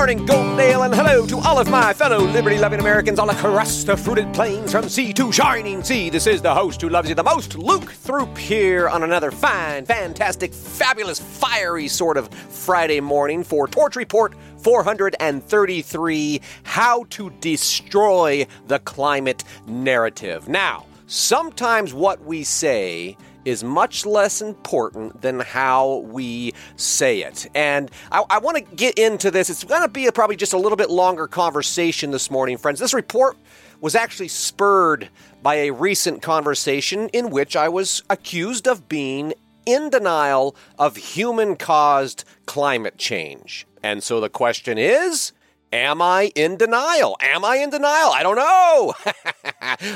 morning, Goldendale, and hello to all of my fellow liberty loving Americans all across the fruited plains from sea to shining sea. This is the host who loves you the most, Luke Throop, here on another fine, fantastic, fabulous, fiery sort of Friday morning for Torch Report 433 How to Destroy the Climate Narrative. Now, sometimes what we say is much less important than how we say it. And I, I want to get into this. It's going to be a, probably just a little bit longer conversation this morning, friends. This report was actually spurred by a recent conversation in which I was accused of being in denial of human caused climate change. And so the question is Am I in denial? Am I in denial? I don't know.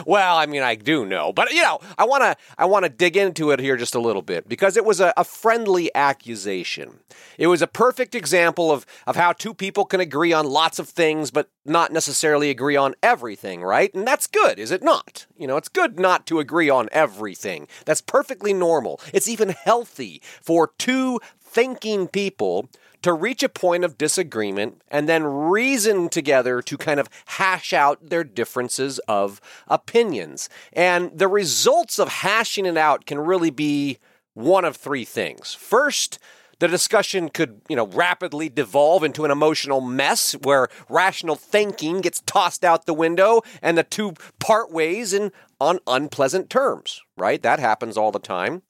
well, I mean, I do know, but you know, I want to I want to dig into it here just a little bit because it was a, a, friendly accusation. It was a perfect example of of how two people can agree on lots of things, but not necessarily agree on everything, right? And that's good, is it not? You know, it's good not to agree on everything. That's perfectly normal. It's even healthy for two thinking people to reach a point of disagreement and then reason together to kind of hash out their differences of opinions. And the results of hashing it out can really be one of three things. First, the discussion could, you know, rapidly devolve into an emotional mess where rational thinking gets tossed out the window and the two part ways in on unpleasant terms, right? That happens all the time.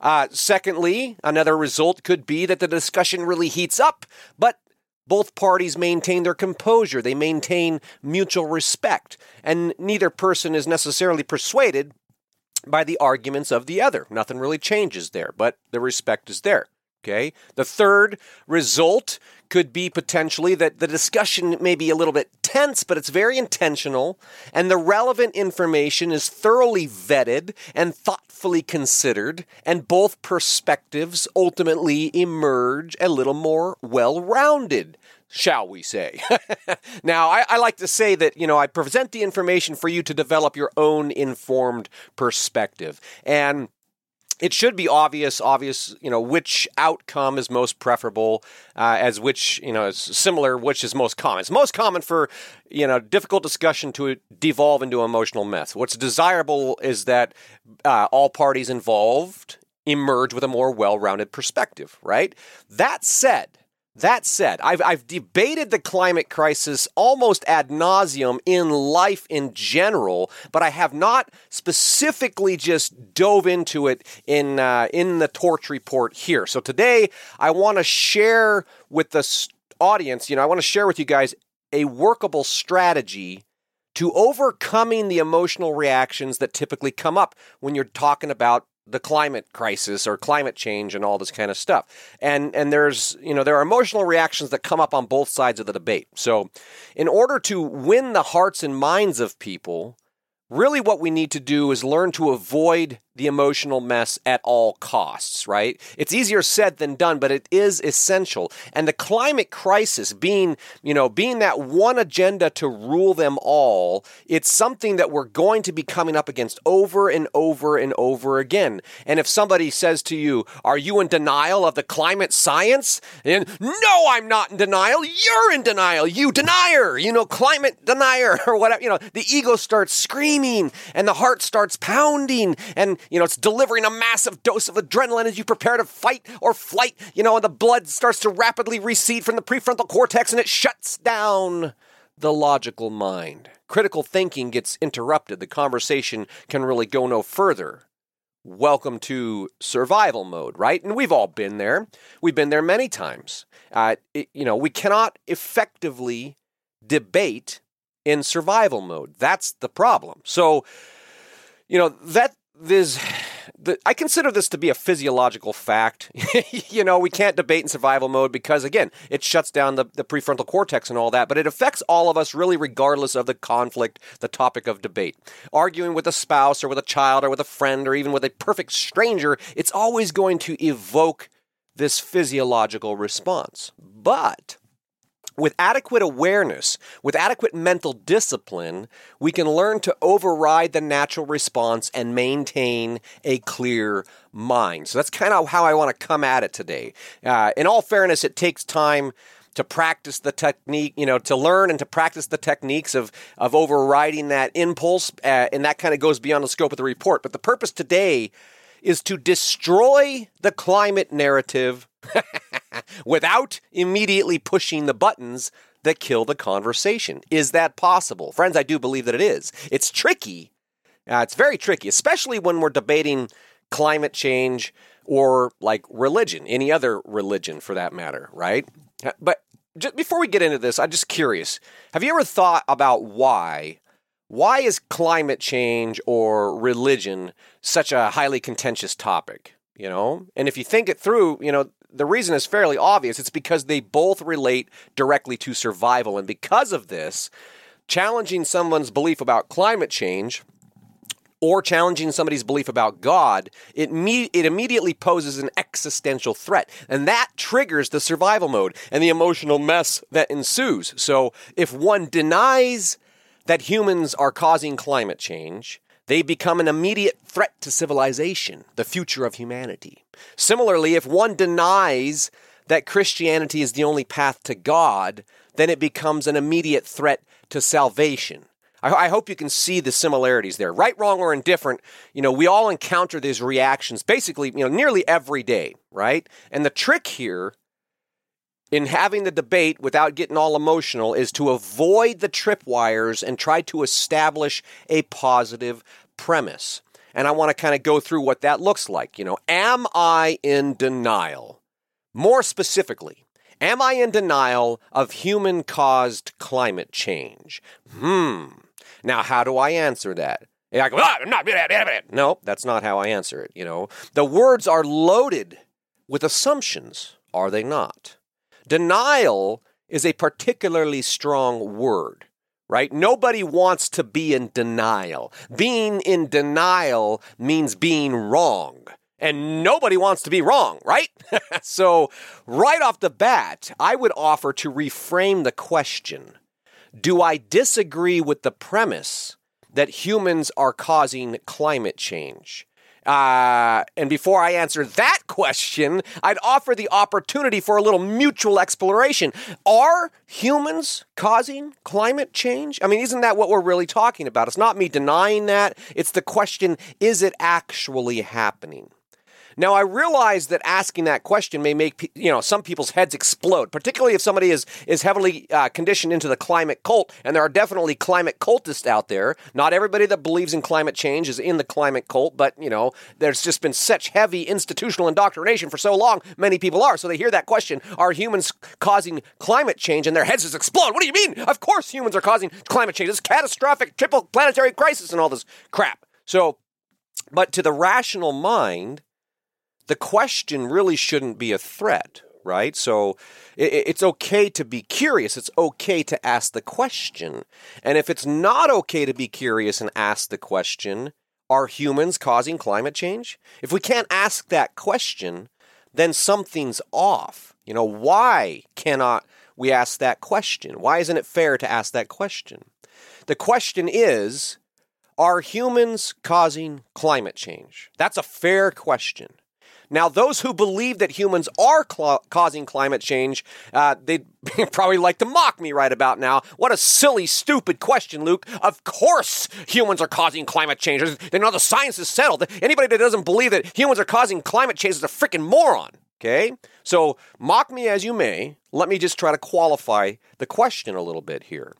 Uh, secondly, another result could be that the discussion really heats up, but both parties maintain their composure, they maintain mutual respect, and neither person is necessarily persuaded by the arguments of the other. Nothing really changes there, but the respect is there. Okay. The third result could be potentially that the discussion may be a little bit tense, but it's very intentional, and the relevant information is thoroughly vetted and thoughtfully considered, and both perspectives ultimately emerge a little more well rounded shall we say. now, I, I, like to say that, you know, I present the information for you to develop your own informed perspective. And it should be obvious, obvious, you know, which outcome is most preferable, uh, as which, you know, is similar, which is most common. It's most common for, you know, difficult discussion to devolve into emotional mess. What's desirable is that uh, all parties involved emerge with a more well rounded perspective, right? That said, that said, I've, I've debated the climate crisis almost ad nauseum in life in general, but I have not specifically just dove into it in uh, in the torch report here. So today, I want to share with the audience. You know, I want to share with you guys a workable strategy to overcoming the emotional reactions that typically come up when you're talking about the climate crisis or climate change and all this kind of stuff. And and there's, you know, there are emotional reactions that come up on both sides of the debate. So, in order to win the hearts and minds of people, really what we need to do is learn to avoid the emotional mess at all costs, right? It's easier said than done, but it is essential. And the climate crisis being, you know, being that one agenda to rule them all, it's something that we're going to be coming up against over and over and over again. And if somebody says to you, Are you in denial of the climate science? And no, I'm not in denial. You're in denial. You denier, you know, climate denier or whatever. You know, the ego starts screaming and the heart starts pounding and you know, it's delivering a massive dose of adrenaline as you prepare to fight or flight, you know, and the blood starts to rapidly recede from the prefrontal cortex and it shuts down the logical mind. Critical thinking gets interrupted. The conversation can really go no further. Welcome to survival mode, right? And we've all been there. We've been there many times. Uh, it, you know, we cannot effectively debate in survival mode. That's the problem. So, you know, that there's the, I consider this to be a physiological fact. you know, we can't debate in survival mode because, again, it shuts down the, the prefrontal cortex and all that, but it affects all of us really regardless of the conflict, the topic of debate. Arguing with a spouse or with a child or with a friend or even with a perfect stranger, it's always going to evoke this physiological response. But with adequate awareness, with adequate mental discipline, we can learn to override the natural response and maintain a clear mind. So that's kind of how I want to come at it today. Uh, in all fairness, it takes time to practice the technique, you know, to learn and to practice the techniques of of overriding that impulse, uh, and that kind of goes beyond the scope of the report. But the purpose today is to destroy the climate narrative without immediately pushing the buttons that kill the conversation. Is that possible? Friends, I do believe that it is. It's tricky. Uh, it's very tricky, especially when we're debating climate change or like religion, any other religion for that matter, right? But just before we get into this, I'm just curious. Have you ever thought about why why is climate change or religion such a highly contentious topic? You know, and if you think it through, you know, the reason is fairly obvious. It's because they both relate directly to survival. And because of this, challenging someone's belief about climate change or challenging somebody's belief about God, it, me- it immediately poses an existential threat. And that triggers the survival mode and the emotional mess that ensues. So if one denies that humans are causing climate change, they become an immediate threat to civilization, the future of humanity. Similarly, if one denies that Christianity is the only path to God, then it becomes an immediate threat to salvation. I, hope you can see the similarities there. Right, wrong, or indifferent, you know, we all encounter these reactions basically, you know, nearly every day, right? And the trick here in having the debate without getting all emotional is to avoid the tripwires and try to establish a positive premise. And I want to kind of go through what that looks like. You know, am I in denial? More specifically, am I in denial of human caused climate change? Hmm. Now, how do I answer that? Yeah, I go, ah, I'm not. No, that's not how I answer it. You know, the words are loaded with assumptions, are they not? Denial is a particularly strong word, right? Nobody wants to be in denial. Being in denial means being wrong. And nobody wants to be wrong, right? so, right off the bat, I would offer to reframe the question Do I disagree with the premise that humans are causing climate change? Uh, and before I answer that question, I'd offer the opportunity for a little mutual exploration. Are humans causing climate change? I mean, isn't that what we're really talking about? It's not me denying that. It's the question is it actually happening? Now, I realize that asking that question may make you know some people's heads explode, particularly if somebody is is heavily uh, conditioned into the climate cult, and there are definitely climate cultists out there. Not everybody that believes in climate change is in the climate cult, but you know there's just been such heavy institutional indoctrination for so long. Many people are, so they hear that question: Are humans causing climate change? And their heads just explode. What do you mean? Of course, humans are causing climate change. This catastrophic triple planetary crisis and all this crap. So, but to the rational mind the question really shouldn't be a threat, right? So it's okay to be curious. It's okay to ask the question. And if it's not okay to be curious and ask the question, are humans causing climate change? If we can't ask that question, then something's off. You know, why cannot we ask that question? Why isn't it fair to ask that question? The question is Are humans causing climate change? That's a fair question. Now, those who believe that humans are cl- causing climate change, uh, they'd probably like to mock me right about now. What a silly, stupid question, Luke. Of course, humans are causing climate change. They know the science is settled. Anybody that doesn't believe that humans are causing climate change is a freaking moron. Okay? So, mock me as you may, let me just try to qualify the question a little bit here.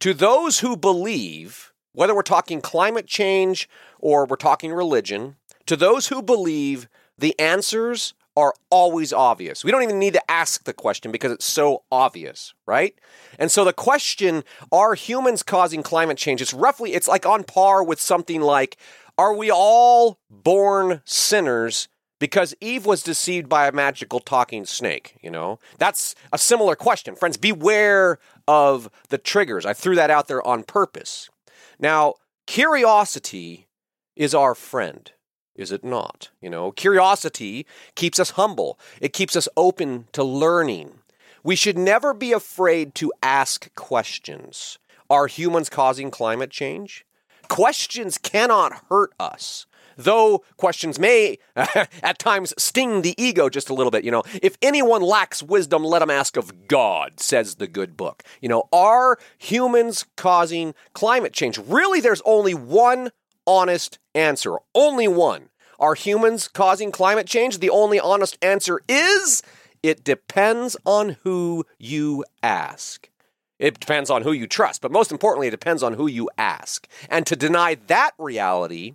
To those who believe, whether we're talking climate change or we're talking religion, to those who believe the answers are always obvious. We don't even need to ask the question because it's so obvious, right? And so the question, are humans causing climate change? It's roughly, it's like on par with something like, are we all born sinners because Eve was deceived by a magical talking snake, you know? That's a similar question. Friends, beware of the triggers. I threw that out there on purpose. Now, curiosity is our friend is it not? You know, curiosity keeps us humble, it keeps us open to learning. We should never be afraid to ask questions. Are humans causing climate change? Questions cannot hurt us. Though questions may at times sting the ego just a little bit, you know, if anyone lacks wisdom, let him ask of God, says the good book. You know, are humans causing climate change? Really, there's only one honest answer. Only one. Are humans causing climate change? The only honest answer is it depends on who you ask. It depends on who you trust, but most importantly, it depends on who you ask. And to deny that reality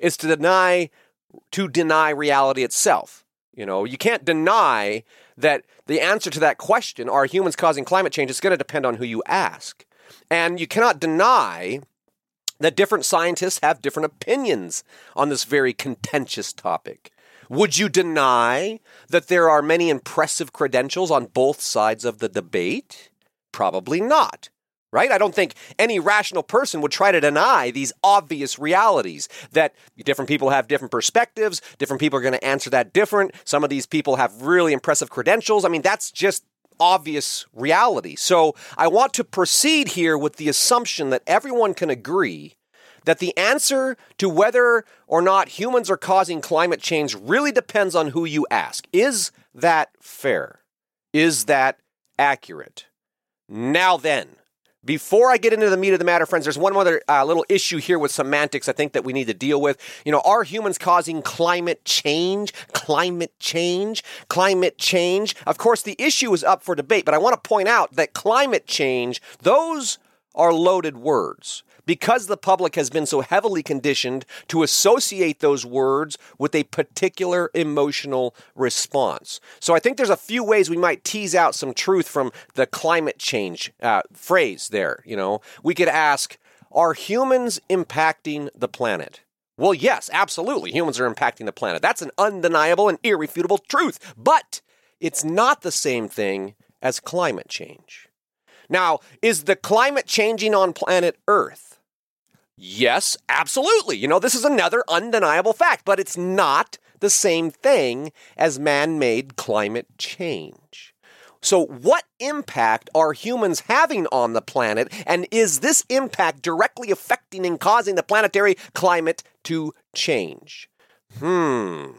is to deny to deny reality itself. You know, you can't deny that the answer to that question, are humans causing climate change, is going to depend on who you ask. And you cannot deny that different scientists have different opinions on this very contentious topic. Would you deny that there are many impressive credentials on both sides of the debate? Probably not right? I don't think any rational person would try to deny these obvious realities that different people have different perspectives, different people are going to answer that different. Some of these people have really impressive credentials. I mean, that's just obvious reality. So I want to proceed here with the assumption that everyone can agree that the answer to whether or not humans are causing climate change really depends on who you ask. Is that fair? Is that accurate? Now then, before I get into the meat of the matter, friends, there's one other uh, little issue here with semantics I think that we need to deal with. You know, are humans causing climate change? Climate change? Climate change? Of course, the issue is up for debate, but I want to point out that climate change, those are loaded words because the public has been so heavily conditioned to associate those words with a particular emotional response. So I think there's a few ways we might tease out some truth from the climate change uh, phrase there. You know, we could ask, are humans impacting the planet? Well, yes, absolutely. Humans are impacting the planet. That's an undeniable and irrefutable truth. But it's not the same thing as climate change. Now, is the climate changing on planet Earth? Yes, absolutely. You know, this is another undeniable fact, but it's not the same thing as man made climate change. So, what impact are humans having on the planet, and is this impact directly affecting and causing the planetary climate to change? Hmm.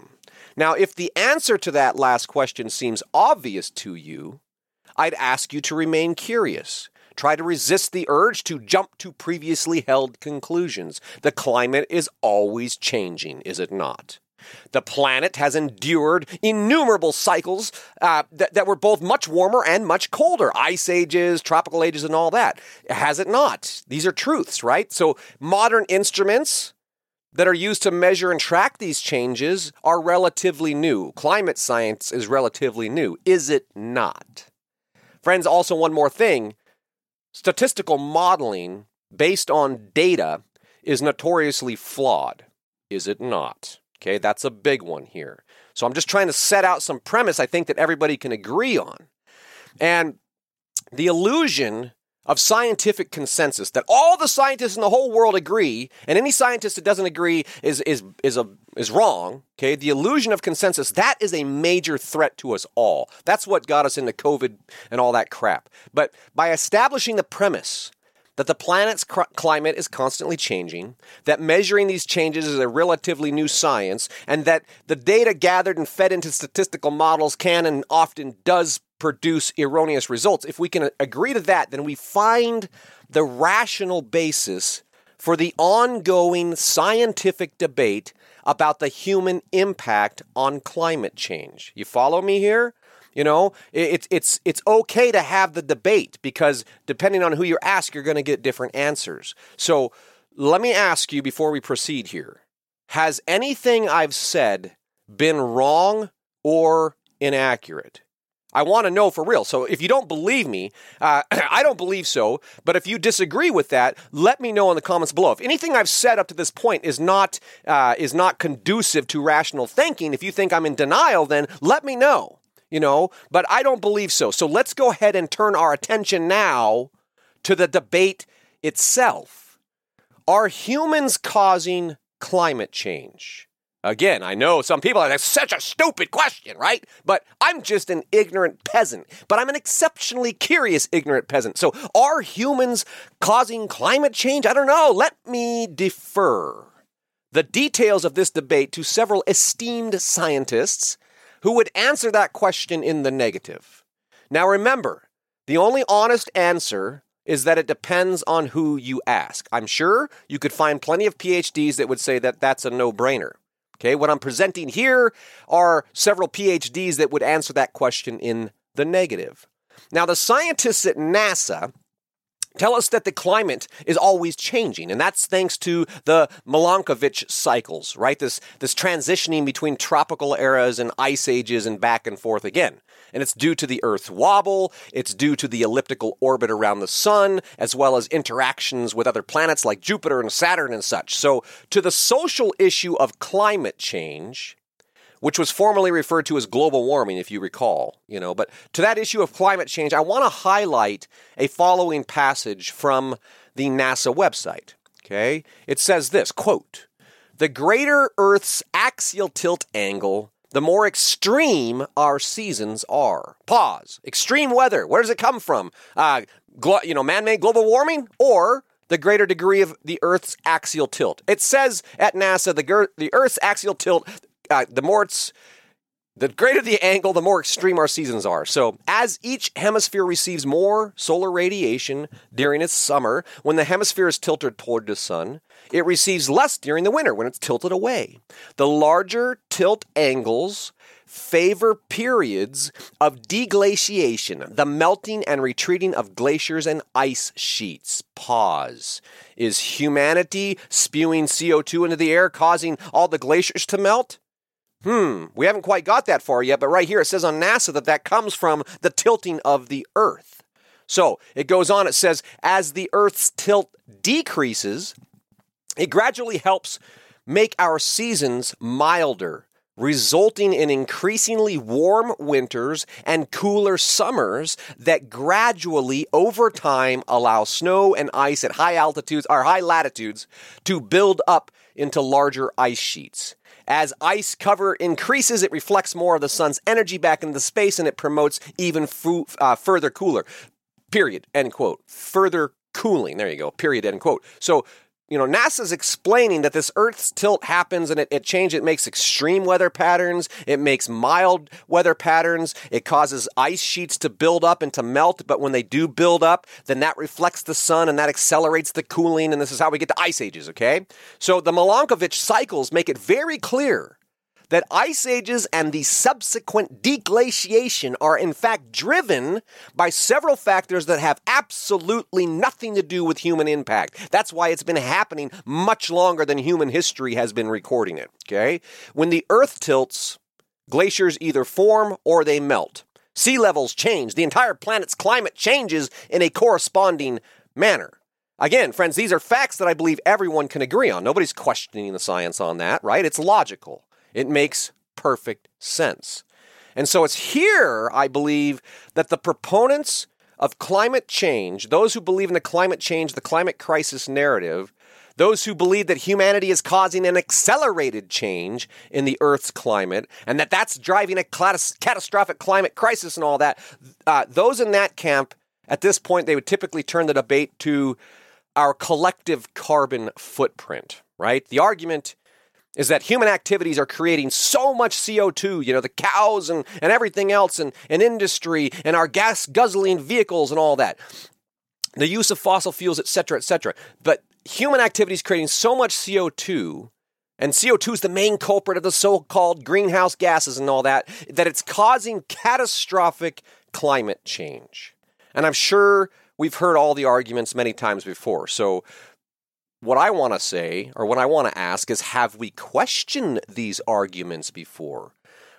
Now, if the answer to that last question seems obvious to you, I'd ask you to remain curious try to resist the urge to jump to previously held conclusions. The climate is always changing, is it not? The planet has endured innumerable cycles uh, that, that were both much warmer and much colder ice ages, tropical ages, and all that. Has it not? These are truths, right? So, modern instruments that are used to measure and track these changes are relatively new. Climate science is relatively new, is it not? Friends, also, one more thing Statistical modeling based on data is notoriously flawed, is it not? Okay, that's a big one here. So I'm just trying to set out some premise I think that everybody can agree on. And the illusion of scientific consensus that all the scientists in the whole world agree, and any scientist that doesn't agree is is is a is wrong. Okay, the illusion of consensus that is a major threat to us all. That's what got us into COVID and all that crap. But by establishing the premise that the planet's cr- climate is constantly changing, that measuring these changes is a relatively new science, and that the data gathered and fed into statistical models can and often does produce erroneous results. If we can agree to that, then we find the rational basis for the ongoing scientific debate about the human impact on climate change. You follow me here? You know, it's it's it's okay to have the debate because depending on who you ask, you're going to get different answers. So, let me ask you before we proceed here. Has anything I've said been wrong or inaccurate? I want to know for real. So if you don't believe me, uh, I don't believe so. But if you disagree with that, let me know in the comments below. If anything I've said up to this point is not uh, is not conducive to rational thinking, if you think I'm in denial, then let me know. You know, but I don't believe so. So let's go ahead and turn our attention now to the debate itself. Are humans causing climate change? Again, I know some people are that's such a stupid question, right? But I'm just an ignorant peasant. But I'm an exceptionally curious ignorant peasant. So are humans causing climate change? I don't know. Let me defer. the details of this debate to several esteemed scientists who would answer that question in the negative. Now remember, the only honest answer is that it depends on who you ask. I'm sure you could find plenty of PhDs that would say that that's a no brainer. Okay, what I'm presenting here are several PhDs that would answer that question in the negative. Now, the scientists at NASA tell us that the climate is always changing, and that's thanks to the Milankovitch cycles, right? This, this transitioning between tropical eras and ice ages and back and forth again. And it's due to the Earth's wobble, it's due to the elliptical orbit around the Sun, as well as interactions with other planets like Jupiter and Saturn and such. So, to the social issue of climate change, which was formerly referred to as global warming, if you recall, you know. But to that issue of climate change, I want to highlight a following passage from the NASA website. Okay, it says this quote: "The greater Earth's axial tilt angle." The more extreme our seasons are. Pause. Extreme weather. Where does it come from? Uh, glo- you know, man-made global warming, or the greater degree of the Earth's axial tilt. It says at NASA the, gir- the Earth's axial tilt uh, the more it's the greater the angle, the more extreme our seasons are. So, as each hemisphere receives more solar radiation during its summer, when the hemisphere is tilted toward the sun, it receives less during the winter when it's tilted away. The larger tilt angles favor periods of deglaciation, the melting and retreating of glaciers and ice sheets. Pause. Is humanity spewing CO2 into the air, causing all the glaciers to melt? Hmm, we haven't quite got that far yet, but right here it says on NASA that that comes from the tilting of the Earth. So it goes on, it says, as the Earth's tilt decreases, it gradually helps make our seasons milder, resulting in increasingly warm winters and cooler summers that gradually, over time, allow snow and ice at high altitudes or high latitudes to build up into larger ice sheets. As ice cover increases, it reflects more of the sun's energy back into space and it promotes even uh, further cooler. Period. End quote. Further cooling. There you go. Period. End quote. So you know, NASA's explaining that this Earth's tilt happens and it, it changes. It makes extreme weather patterns. It makes mild weather patterns. It causes ice sheets to build up and to melt. But when they do build up, then that reflects the sun and that accelerates the cooling. And this is how we get to ice ages, okay? So the Milankovitch cycles make it very clear that ice ages and the subsequent deglaciation are in fact driven by several factors that have absolutely nothing to do with human impact. That's why it's been happening much longer than human history has been recording it. Okay? When the earth tilts, glaciers either form or they melt. Sea levels change. The entire planet's climate changes in a corresponding manner. Again, friends, these are facts that I believe everyone can agree on. Nobody's questioning the science on that, right? It's logical. It makes perfect sense. And so it's here, I believe, that the proponents of climate change, those who believe in the climate change, the climate crisis narrative, those who believe that humanity is causing an accelerated change in the Earth's climate and that that's driving a catastrophic climate crisis and all that, uh, those in that camp, at this point, they would typically turn the debate to our collective carbon footprint, right? The argument is that human activities are creating so much CO2, you know, the cows and, and everything else, and, and industry, and our gas guzzling vehicles and all that, the use of fossil fuels, et cetera, et cetera. But human activities creating so much CO2, and CO2 is the main culprit of the so called greenhouse gases and all that, that it's causing catastrophic climate change. And I'm sure we've heard all the arguments many times before. So what I want to say, or what I want to ask, is have we questioned these arguments before?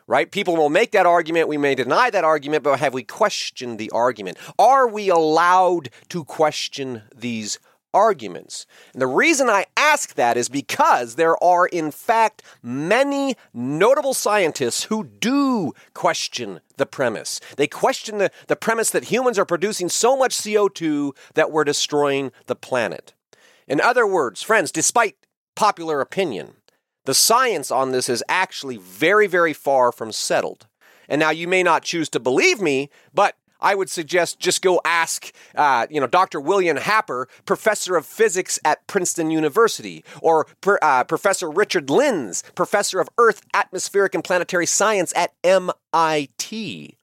Right? People will make that argument, we may deny that argument, but have we questioned the argument? Are we allowed to question these arguments? And the reason I ask that is because there are, in fact, many notable scientists who do question the premise. They question the, the premise that humans are producing so much CO2 that we're destroying the planet. In other words, friends, despite popular opinion, the science on this is actually very, very far from settled. And now you may not choose to believe me, but I would suggest just go ask, uh, you know, Dr. William Happer, professor of physics at Princeton University, or uh, Professor Richard Lindzen, professor of Earth, atmospheric, and planetary science at MIT.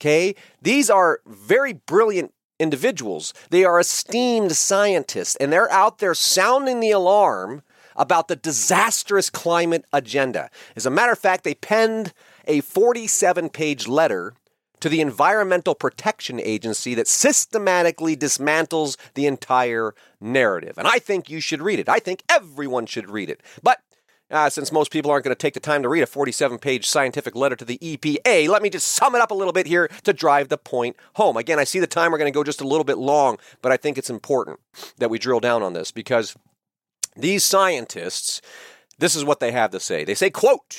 Okay, these are very brilliant individuals. They are esteemed scientists, and they're out there sounding the alarm about the disastrous climate agenda. As a matter of fact, they penned a 47 page letter to the Environmental Protection Agency that systematically dismantles the entire narrative. And I think you should read it. I think everyone should read it. But uh, since most people aren't going to take the time to read a 47 page scientific letter to the EPA, let me just sum it up a little bit here to drive the point home. Again, I see the time, we're going to go just a little bit long, but I think it's important that we drill down on this because these scientists, this is what they have to say. They say, quote,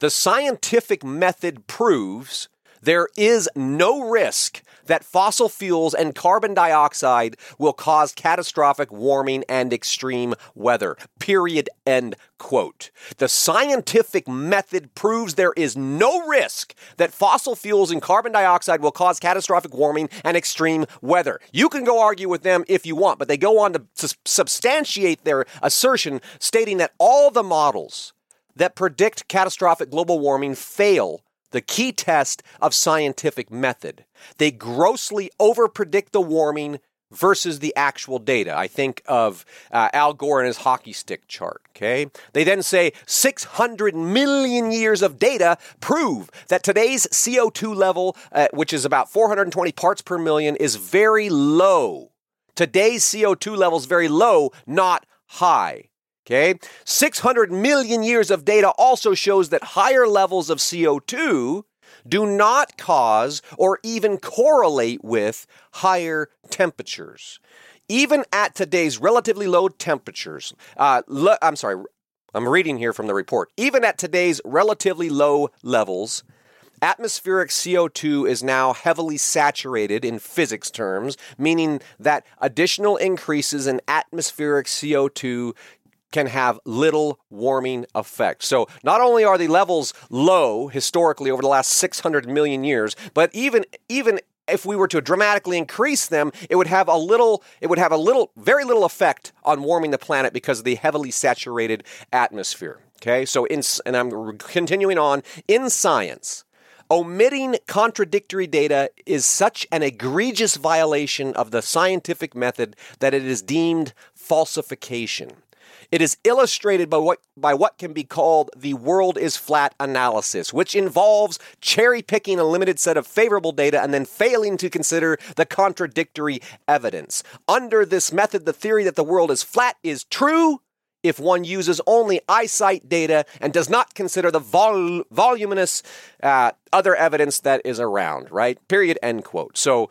the scientific method proves there is no risk that fossil fuels and carbon dioxide will cause catastrophic warming and extreme weather. Period. End quote. The scientific method proves there is no risk that fossil fuels and carbon dioxide will cause catastrophic warming and extreme weather. You can go argue with them if you want, but they go on to substantiate their assertion stating that all the models that predict catastrophic global warming fail the key test of scientific method. They grossly overpredict the warming versus the actual data. I think of uh, Al Gore and his hockey stick chart. Okay. They then say 600 million years of data prove that today's CO2 level, uh, which is about 420 parts per million, is very low. Today's CO2 level is very low, not high. Okay? 600 million years of data also shows that higher levels of CO2 do not cause or even correlate with higher temperatures. Even at today's relatively low temperatures, uh, le- I'm sorry, I'm reading here from the report. Even at today's relatively low levels, atmospheric CO2 is now heavily saturated in physics terms, meaning that additional increases in atmospheric CO2 can have little warming effect. So not only are the levels low historically over the last 600 million years, but even even if we were to dramatically increase them, it would have a little it would have a little very little effect on warming the planet because of the heavily saturated atmosphere. Okay? So in and I'm continuing on in science, Omitting contradictory data is such an egregious violation of the scientific method that it is deemed falsification. It is illustrated by what, by what can be called the world is flat analysis, which involves cherry picking a limited set of favorable data and then failing to consider the contradictory evidence. Under this method, the theory that the world is flat is true if one uses only eyesight data and does not consider the vol- voluminous uh, other evidence that is around, right? Period, end quote. So,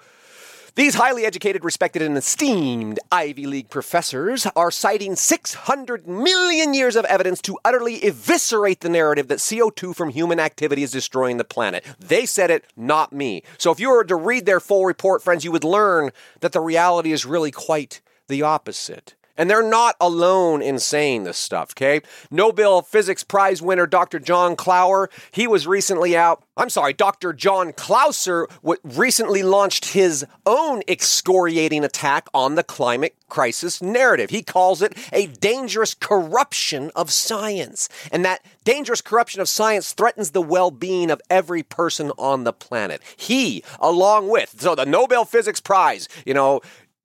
these highly educated, respected, and esteemed Ivy League professors are citing 600 million years of evidence to utterly eviscerate the narrative that CO2 from human activity is destroying the planet. They said it, not me. So if you were to read their full report, friends, you would learn that the reality is really quite the opposite. And they're not alone in saying this stuff, okay? Nobel Physics Prize winner Dr. John Clower, he was recently out. I'm sorry, Dr. John Clauser recently launched his own excoriating attack on the climate crisis narrative. He calls it a dangerous corruption of science. And that dangerous corruption of science threatens the well being of every person on the planet. He, along with, so the Nobel Physics Prize, you know,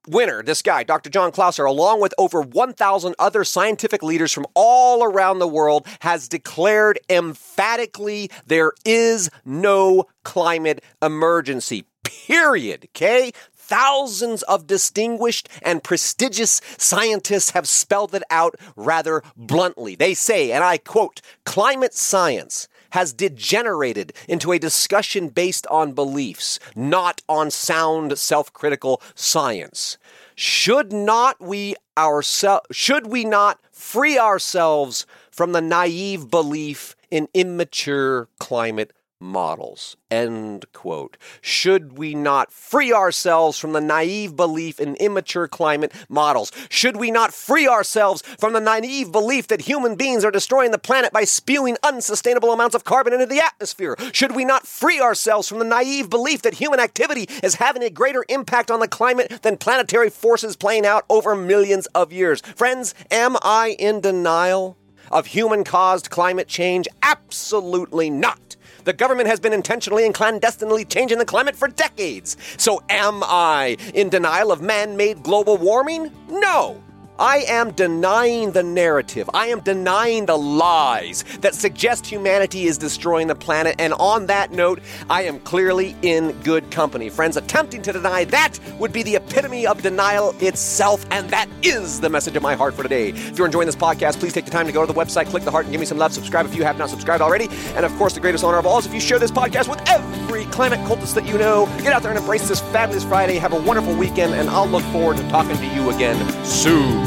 winner, this guy, Dr. John Clauser, along with over 1,000 other scientific leaders from all around the world, has declared emphatically there is no climate emergency. Period. Okay? Thousands of distinguished and prestigious scientists have spelled it out rather bluntly. They say, and I quote, climate science has degenerated into a discussion based on beliefs, not on sound self-critical science. Should not we ourselves should we not free ourselves from the naive belief in immature climate models. End quote. Should we not free ourselves from the naive belief in immature climate models? Should we not free ourselves from the naive belief that human beings are destroying the planet by spewing unsustainable amounts of carbon into the atmosphere? Should we not free ourselves from the naive belief that human activity is having a greater impact on the climate than planetary forces playing out over millions of years? Friends, am I in denial of human caused climate change? Absolutely not. The government has been intentionally and clandestinely changing the climate for decades. So am I in denial of man made global warming? No. I am denying the narrative. I am denying the lies that suggest humanity is destroying the planet. And on that note, I am clearly in good company. Friends, attempting to deny that would be the epitome of denial itself. And that is the message of my heart for today. If you're enjoying this podcast, please take the time to go to the website, click the heart, and give me some love. Subscribe if you have not subscribed already. And of course, the greatest honor of all is if you share this podcast with every climate cultist that you know. Get out there and embrace this fabulous Friday. Have a wonderful weekend, and I'll look forward to talking to you again soon.